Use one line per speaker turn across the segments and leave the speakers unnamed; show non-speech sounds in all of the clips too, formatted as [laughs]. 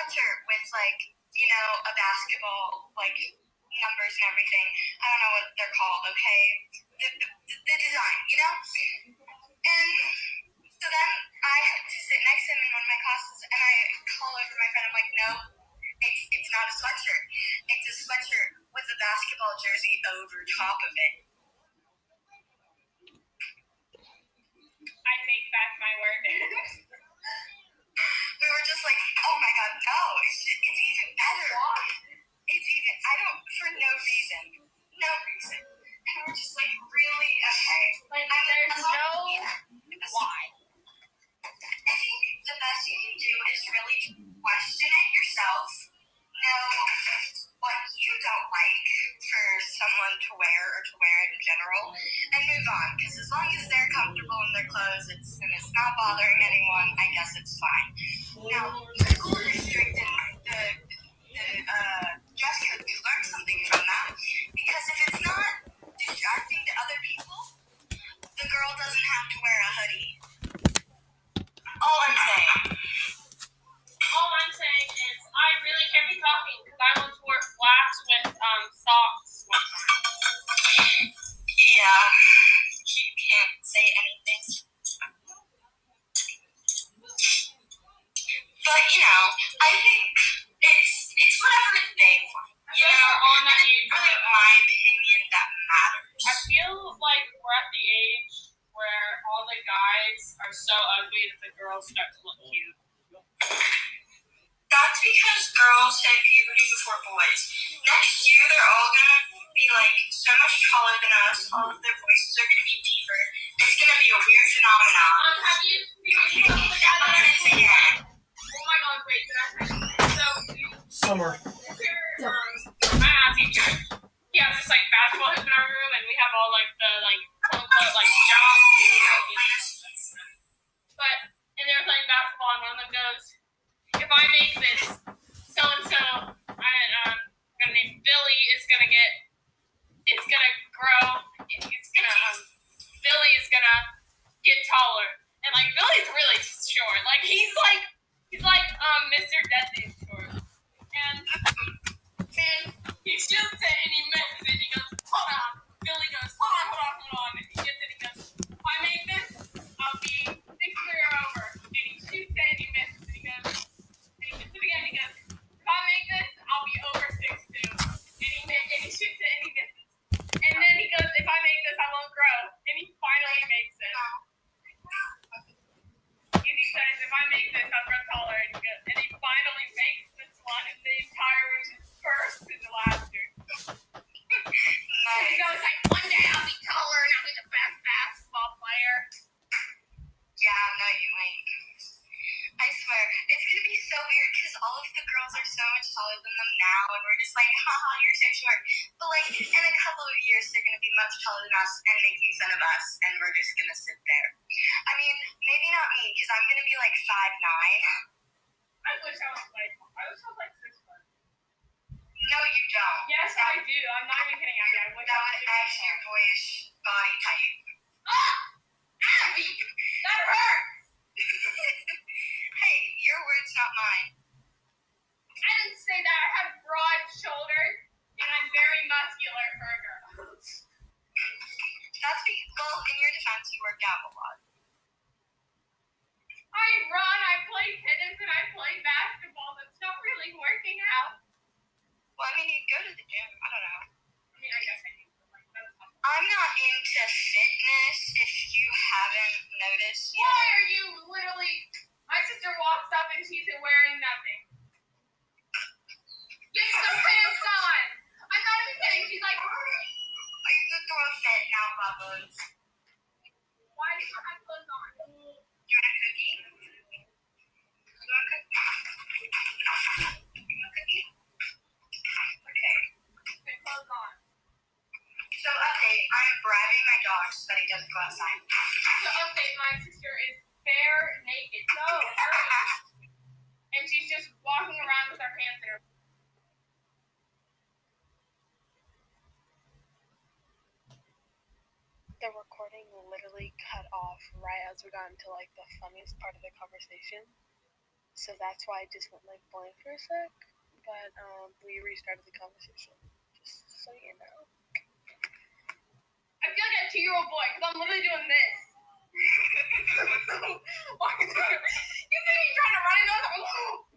sweatshirt with like you know a basketball like numbers and everything. I don't know what they're called. Okay, the, the, the design, you know. And so then I had to sit next to him in one of my classes, and I call over my friend. I'm like, no, it's it's not a sweatshirt. It's a sweatshirt with a basketball jersey over top of it.
I take back my word. [laughs]
we were just like, oh my god, no, it's, just, it's even better. It's even, I don't, for no reason. No reason. And we're just like, really? Okay.
Like,
I
there's no
yeah,
why.
I think the best you can do is really question it yourself. Know what you don't like for someone to wear or to wear in general, and move on. Because as long as they're comfortable in their clothes, it's and it's not bothering anyone. I guess it's fine. Now
summer.
off right as we got into like the funniest part of the conversation. So that's why I just went like blank for a sec. But um, we restarted the conversation, just so you know.
I feel like a two-year-old boy because I'm literally doing this. [laughs] you see me trying to run into us?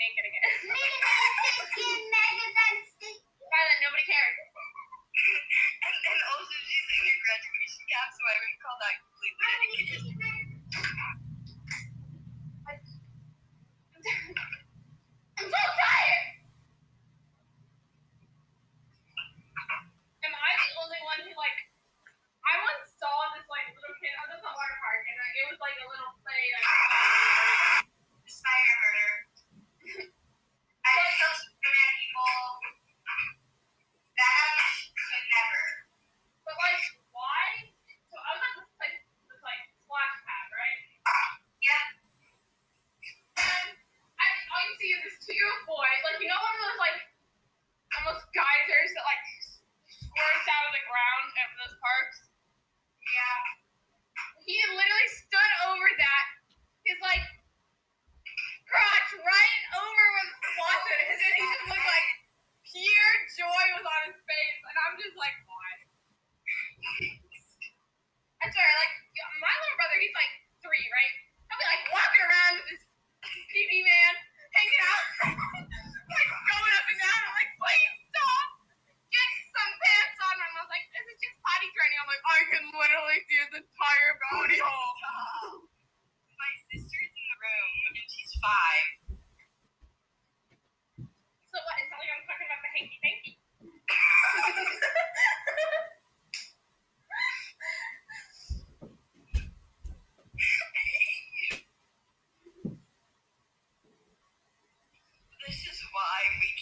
நினைக்கிறேங்க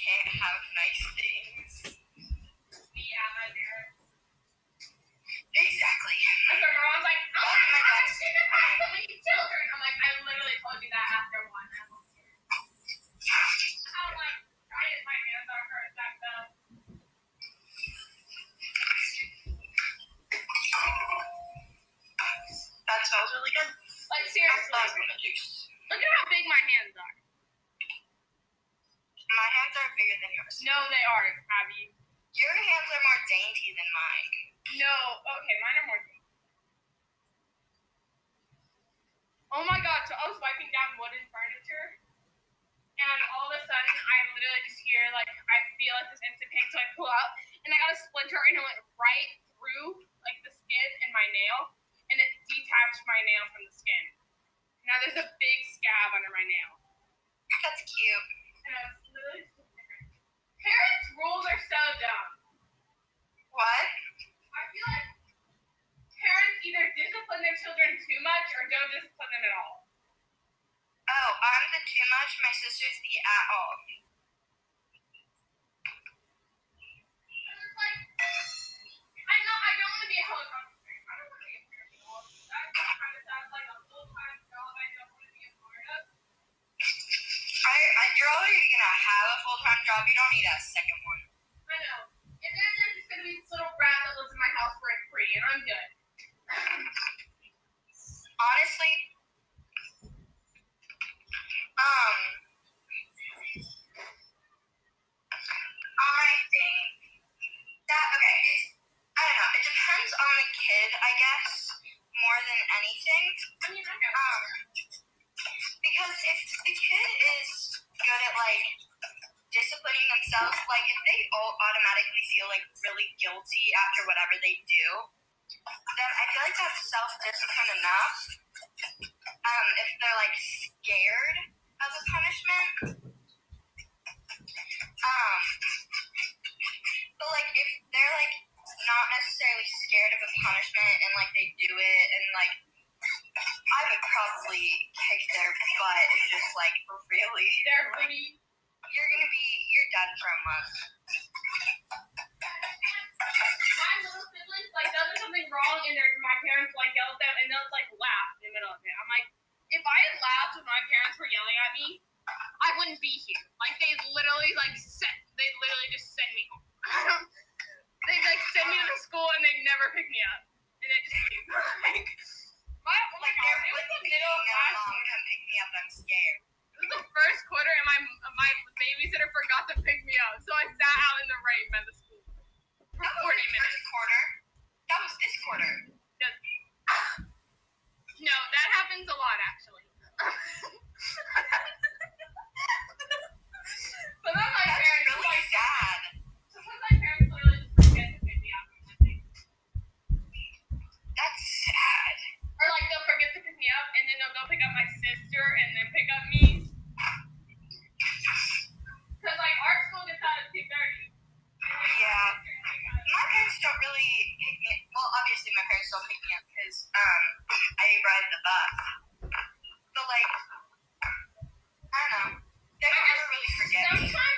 can't have nice things.
scab under my nail.
That's cute.
Parents' rules are so dumb.
What?
I feel like parents either discipline their children too much or don't discipline them at all.
Oh, I'm the too much. My sister's the at all.
I'm not, I don't want to be a
home you're gonna have a full time job. You don't need a second one.
I know. And then there's just gonna be this little brat that lives in my house rent free, and I'm good.
Honestly, um,
I think that okay. I don't know. It depends on the kid, I guess, more than anything.
I mean, I
um, because if the kid is good at like disciplining themselves, like if they all automatically feel like really guilty after whatever they do, then I feel like that's self discipline enough. Um, if they're like scared of a punishment. Um, but like if they're like not necessarily scared of a punishment and like they do it and like I would probably kick their butt and just like really
They're pretty.
you're gonna be you're done for a month.
My little siblings like they'll something wrong and their my parents like yell at them and they'll like laugh in the middle of it. I'm like, if I had laughed when my parents were yelling at me, I wouldn't be here. Like they literally like sent they literally just send me home. [laughs] they like send me to the school and they never pick me up. And they just leave. like [laughs] my oh my
Like
god,
there
it was
would
the
be
middle of
no
last
mom come pick me up, I'm scared.
It was the first quarter and my my babysitter forgot to pick me up. So I sat out in the rain by the school for
That was
40
the
minutes.
first quarter. That was this quarter.
No, that happens a lot actually. but then my
That's
parents
really
like
sad.
sometimes my parents literally just forget to pick me up or something.
That's sad.
Or like they'll forget to pick me up and then they'll go pick up my sister and then pick up me. Cause like our school gets out at two thirty.
Yeah. My parents don't really pick me up. Well, obviously my parents don't pick me up because um, I ride the bus. But like, I don't know. They don't ever really forget me.
Sometimes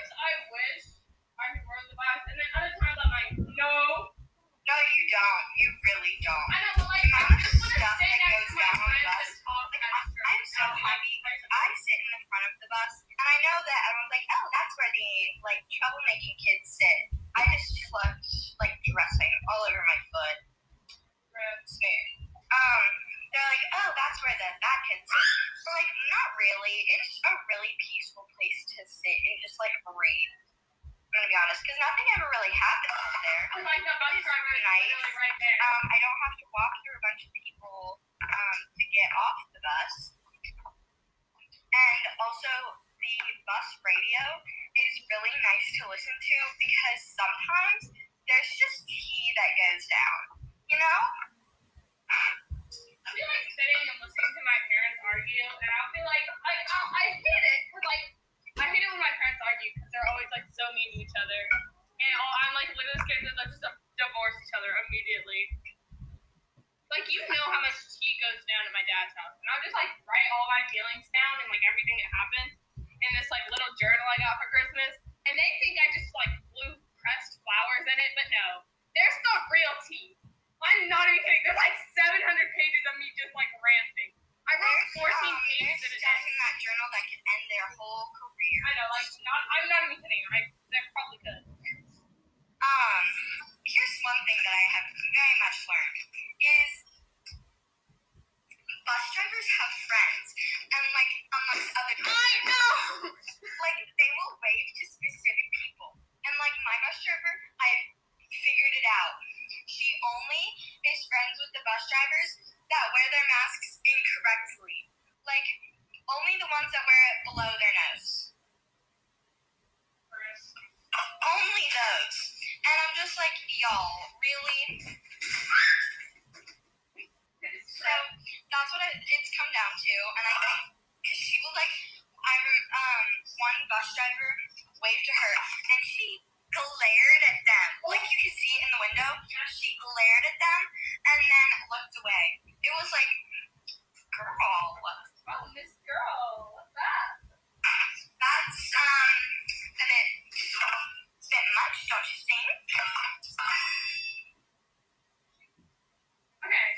that
wear their masks incorrectly. Like only the ones that wear it below their nose. Only those. And I'm just like, y'all, really? So that's what it, it's come down to, and I think because she was like, I um one bus driver waved to her, and she glared at them, like you could see it in the window. She glared at them and then looked away. It was like, girl,
Oh, this girl. What's that?
that's um a bit, a bit much, don't you think?
Okay.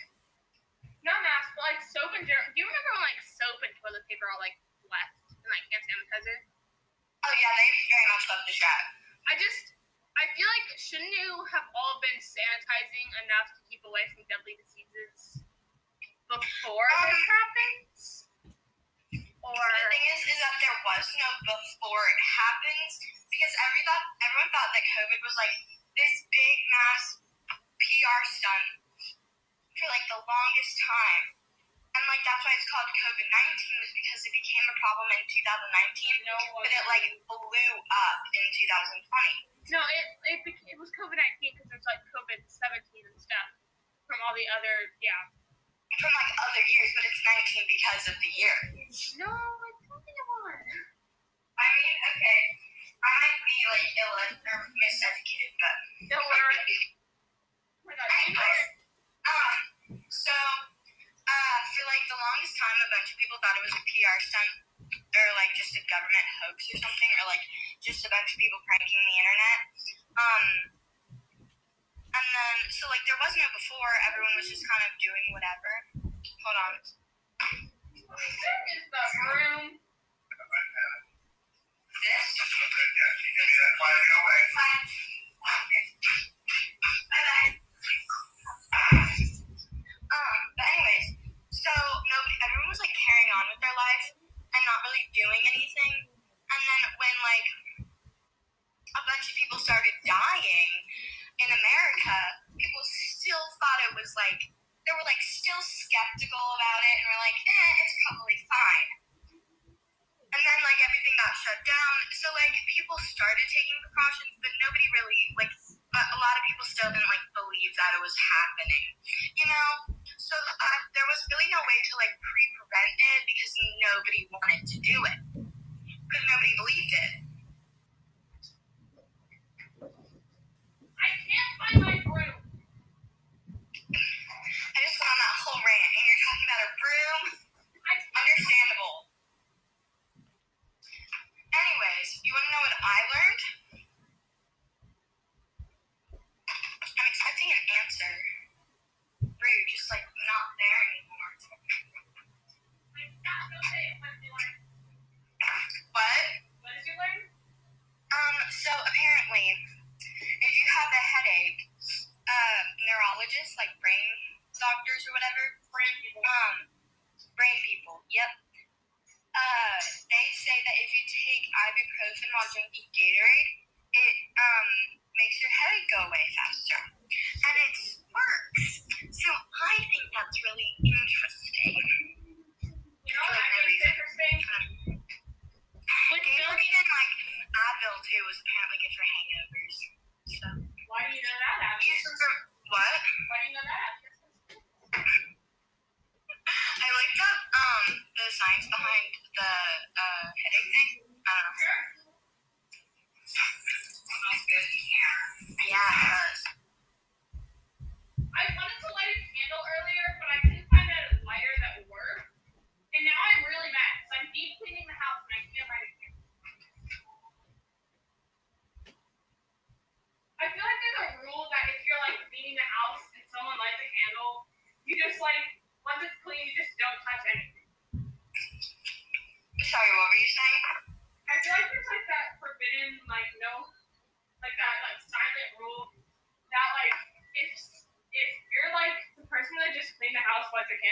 Not mask, but like soap and general. Do you remember when like soap and toilet paper all like left and like hand sanitizer?
Oh yeah, they very much love the trap.
I just, I feel like shouldn't you have all been sanitizing enough to keep away from deadly diseases before
Um,
this happens? Or
The thing is, is that there was no before it happens because every thought, everyone thought that COVID was like this big mass PR stunt for like the longest time. And like that's why it's called COVID nineteen was because it became a problem in 2019,
No one.
but it like blew up in 2020.
No, it it, became, it was COVID nineteen because there's like COVID seventeen and stuff from all the other yeah.
From like other years, but it's 19 because of the year.
No, it's something on.
I mean, okay, I might be like ill or miseducated, but
Don't worry.
Anyways, um, so uh, for like the longest time, a bunch of people thought it was a PR stunt or like just a government hoax or something, or like just a bunch of people pranking the internet. Um, and then so like there wasn't it before. Everyone was just kind of doing whatever. Hold on.
Where is the room?
This. Bye bye. Um, but anyways, so nobody, everyone was like carrying on with their life and not really doing anything. And then when like a bunch of people started dying in America, people still thought it was like they were like still skeptical about it and were like, eh, it's probably fine. And then like everything got shut down, so like people started taking precautions, but nobody really like. A lot of people still didn't like believe that it was happening, you know. So uh, there was really no way to like pre-prevent it because nobody wanted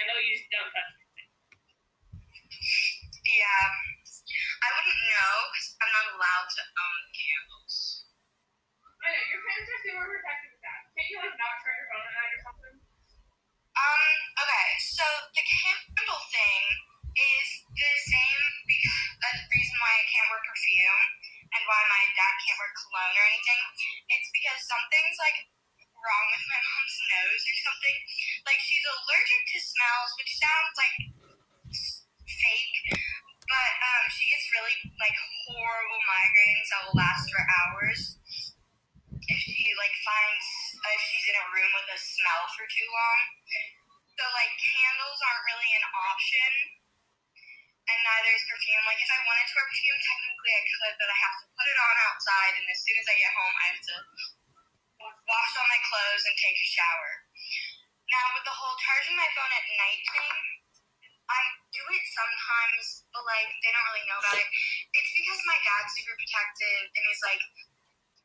a
candle, you just don't touch anything.
Yeah. I wouldn't know because I'm not allowed to own candles.
I know your parents are super protective of that. Can't you like not charge your phone at night or something?
Um, okay, so the candle thing is the same because uh, the reason why I can't wear perfume and why my dad can't wear cologne or anything. It's because something's like wrong with my mom's nose or something. She's allergic to smells, which sounds like fake, but um, she gets really like horrible migraines that will last for hours if she like finds uh, if she's in a room with a smell for too long. So like candles aren't really an option, and neither is perfume. Like if I wanted to wear perfume, technically I could, but I have to put it on outside, and as soon as I get home, I have to wash all my clothes and take a shower. Now with the whole charging my phone at night thing, I do it sometimes, but like they don't really know about it. It's because my dad's super protective, and he's like,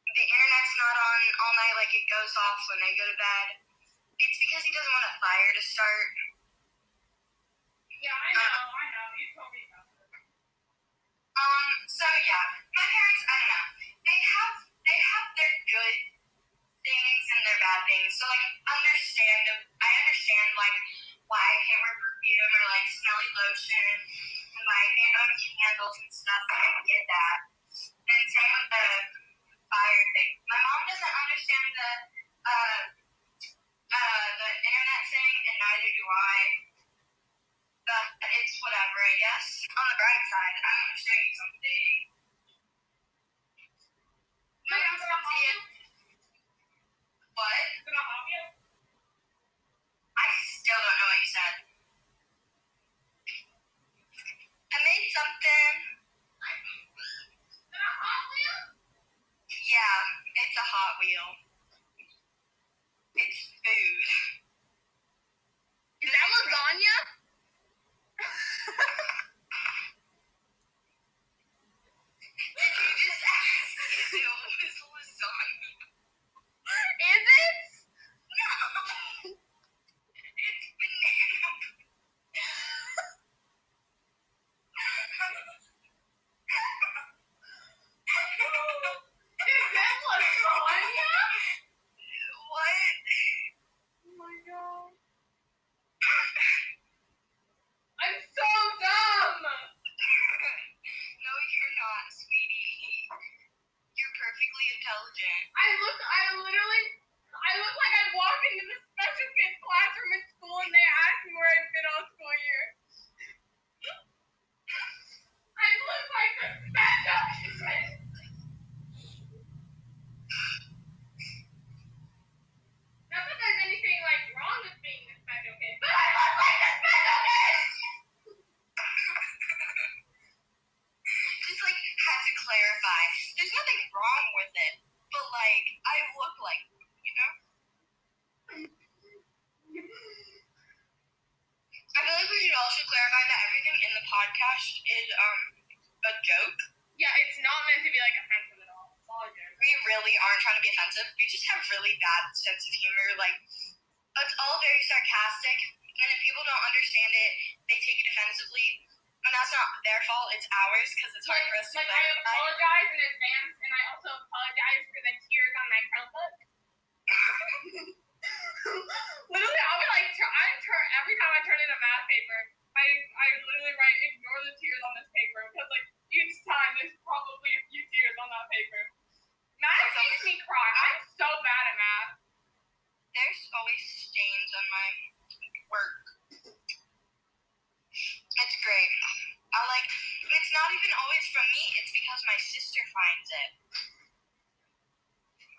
the internet's not on all night, like it goes off when they go to bed. It's because he doesn't want a fire to start.
Yeah, I know, I know. You told me about this.
Um, so yeah, my parents, I don't know. They have they have their good things and their bad things. So like understand I understand like why I can't wear perfume or like smelly lotion and why I can't own candles and stuff. I get that. And same with the fire thing. My mom doesn't understand the uh, uh, the internet thing, and neither do I. But it's whatever, I guess. On the bright side, I'm show something. Humor. Like it's all very sarcastic, and if people don't understand it, they take it offensively. And that's not their fault; it's ours because it's hard for us to
Like, I apologize in advance, and I also apologize for the tears on my Chromebook. [laughs] literally, I'll be like, I turn every time I turn in a math paper, I I literally write ignore the tears on this paper because like each time there's probably a few tears on that paper. Math makes me cry. I'm so bad at math.
There's always stains on my work. It's great. I like. It's not even always from me. It's because my sister finds it.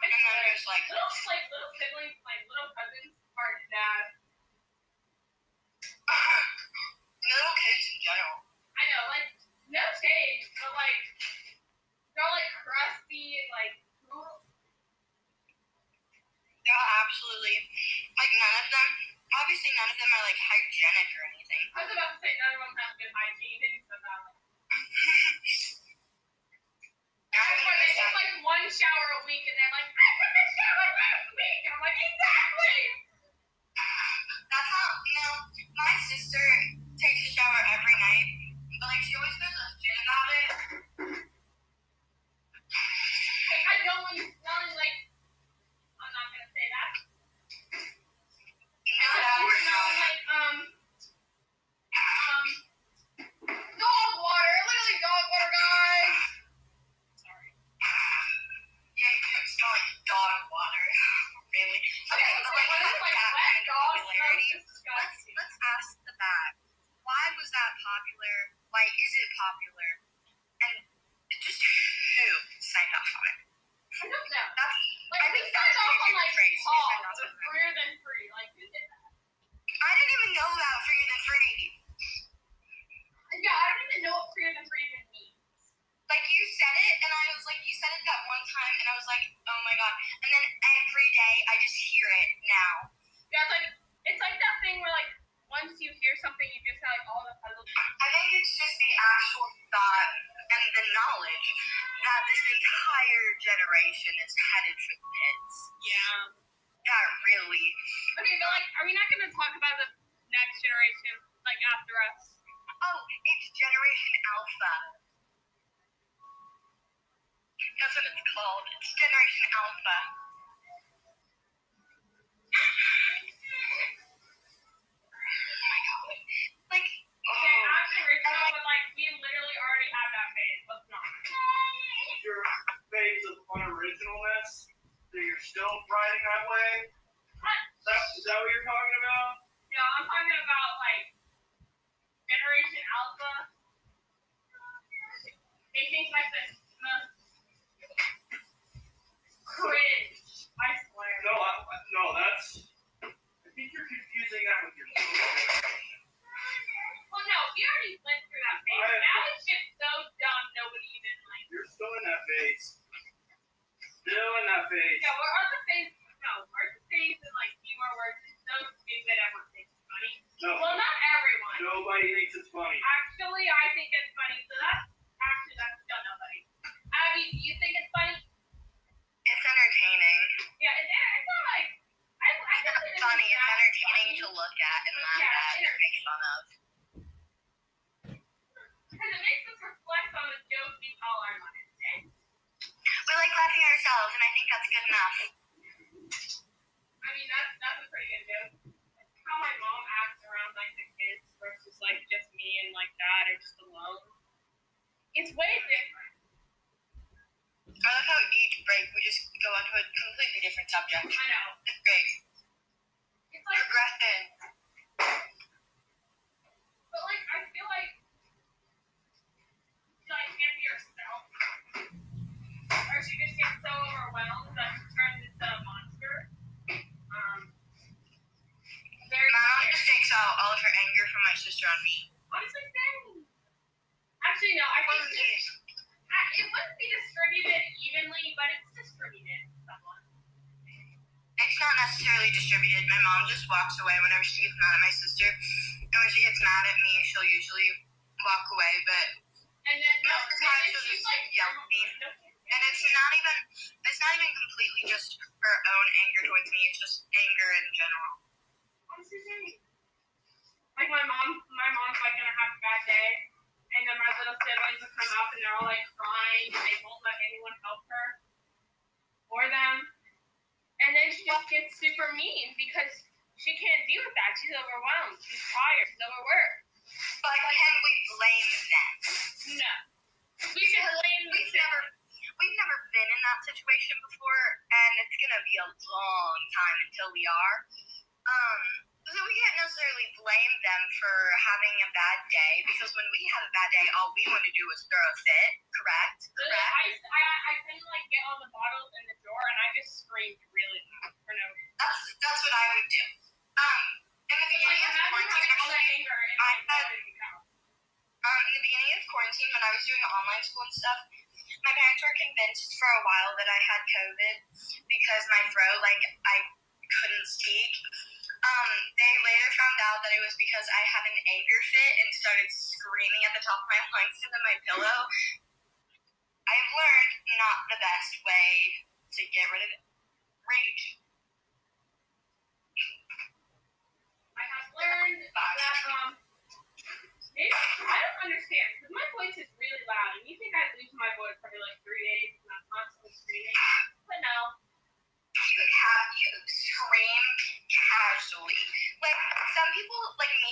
And then there's like,
little like little siblings, like little cousins are bad. [laughs]
little kids in general.
I know, like no shade, but like they're all, like crusty and like
They're absolutely like none of them. Obviously, none of them are like hygienic or anything.
I was about to say none of them have good hygiene and so that like [laughs] they take like one shower a week and they're like, I took a shower last week. I'm like, exactly.
That's how. No, my sister takes a shower every night, but like she always does a shit about it.
Like, I don't want you smelling like. I'm not gonna say that.
No,
But
that
you
we're
smell
not.
like um um dog water. Literally dog water, guys. Sorry.
Yeah, you can smell like dog water. really?
Okay,
but
so
like
when
with
it's like
that
wet
kind of
dog
popularity,
smells
let's
disgusting.
let's ask the bag. Why was that popular? Why is it popular? And just who signed off on it?
I don't know.
That's
Like
I
we
think
started
that's
off
my
on
favorite
like
phrase.
Paul,
Signed off
the
on it.
freer than free. Like who did that?
I didn't even know about freer than free.
Yeah, I don't even know what freer than free even means.
Like you said it, and I was like, you said it that one time, and I was like, oh my god. And then every day I just hear it now.
Yeah, it's like it's like that thing where like once you hear something, you just have like all the puzzles.
I think it's just the actual thought and the knowledge that this entire generation is headed for the pits.
Yeah.
Yeah, really.
Okay, but like, are we not gonna talk about the next generation like after us?
Oh, it's Generation Alpha. That's what it's called. It's Generation Alpha.
Nobody thinks it's funny.
Actually, I think it's funny. So that's actually that's still nobody. Abby, do you think it's funny?
It's entertaining.
Yeah, it's, it's not like I, I
It's
guess
not
it is
funny. It's
that
entertaining
funny.
to look at and laugh at and make fun of.
Because it makes us reflect on the jokes we tell our lives.
We like laughing at ourselves, and I think that's good enough.
I mean, that's that's a pretty good joke. It's how my mom acts around like the kids versus like just me and like dad or just alone. It's way different.
I love how each break we just go on to a completely different subject.
I know.
It's great.
It's like,
Progression.
But like I feel like like can't be herself, or she just gets so overwhelmed that she turns into a monster. Um, very
My mom just takes out all of her anger from my sister on me.
Honestly, same. Actually, no. I think. It wouldn't be distributed evenly, but it's distributed somewhat.
It's not necessarily distributed. My mom just walks away whenever she gets mad at my sister. And when she gets mad at me, she'll usually walk away. But
And then no,
Most of the time she'll just
like
yell at me. and it's not even it's not even completely just her own anger towards me. It's just anger in general.
Like my mom, my mom's like gonna have a bad day, and then my little siblings will come up and they're all like crying and they won't let anyone help her or them. And then she just gets super mean because she can't deal with that. She's overwhelmed. She's tired. She's overworked.
But can we blame them?
No. We should blame
We've never we've never been in that situation before, and it's gonna be a long time until we are. Um, so we can't necessarily blame them for having a bad day because when we have a bad day, all we want to do is throw a fit. Correct? Correct.
I, I, I couldn't like get all the bottles in the drawer and I just screamed really loud for no reason.
That's that's what I would do. Um, in the
Like
beginning of quarantine, actually, I had-
letting it out.
um, in the beginning of quarantine, when I was doing online school and stuff, my parents were convinced for a while that I had COVID because my throat, like, I couldn't speak. Um, they later found out that it was because I had an anger fit and started screaming at the top of my [laughs] lungs into my pillow. I've learned not the best way to get rid of rage.
learned I don't understand because my voice is really loud, and you think I lose my voice every like three days and I'm constantly screaming, but no.
You
have you scream casually, like some people like me.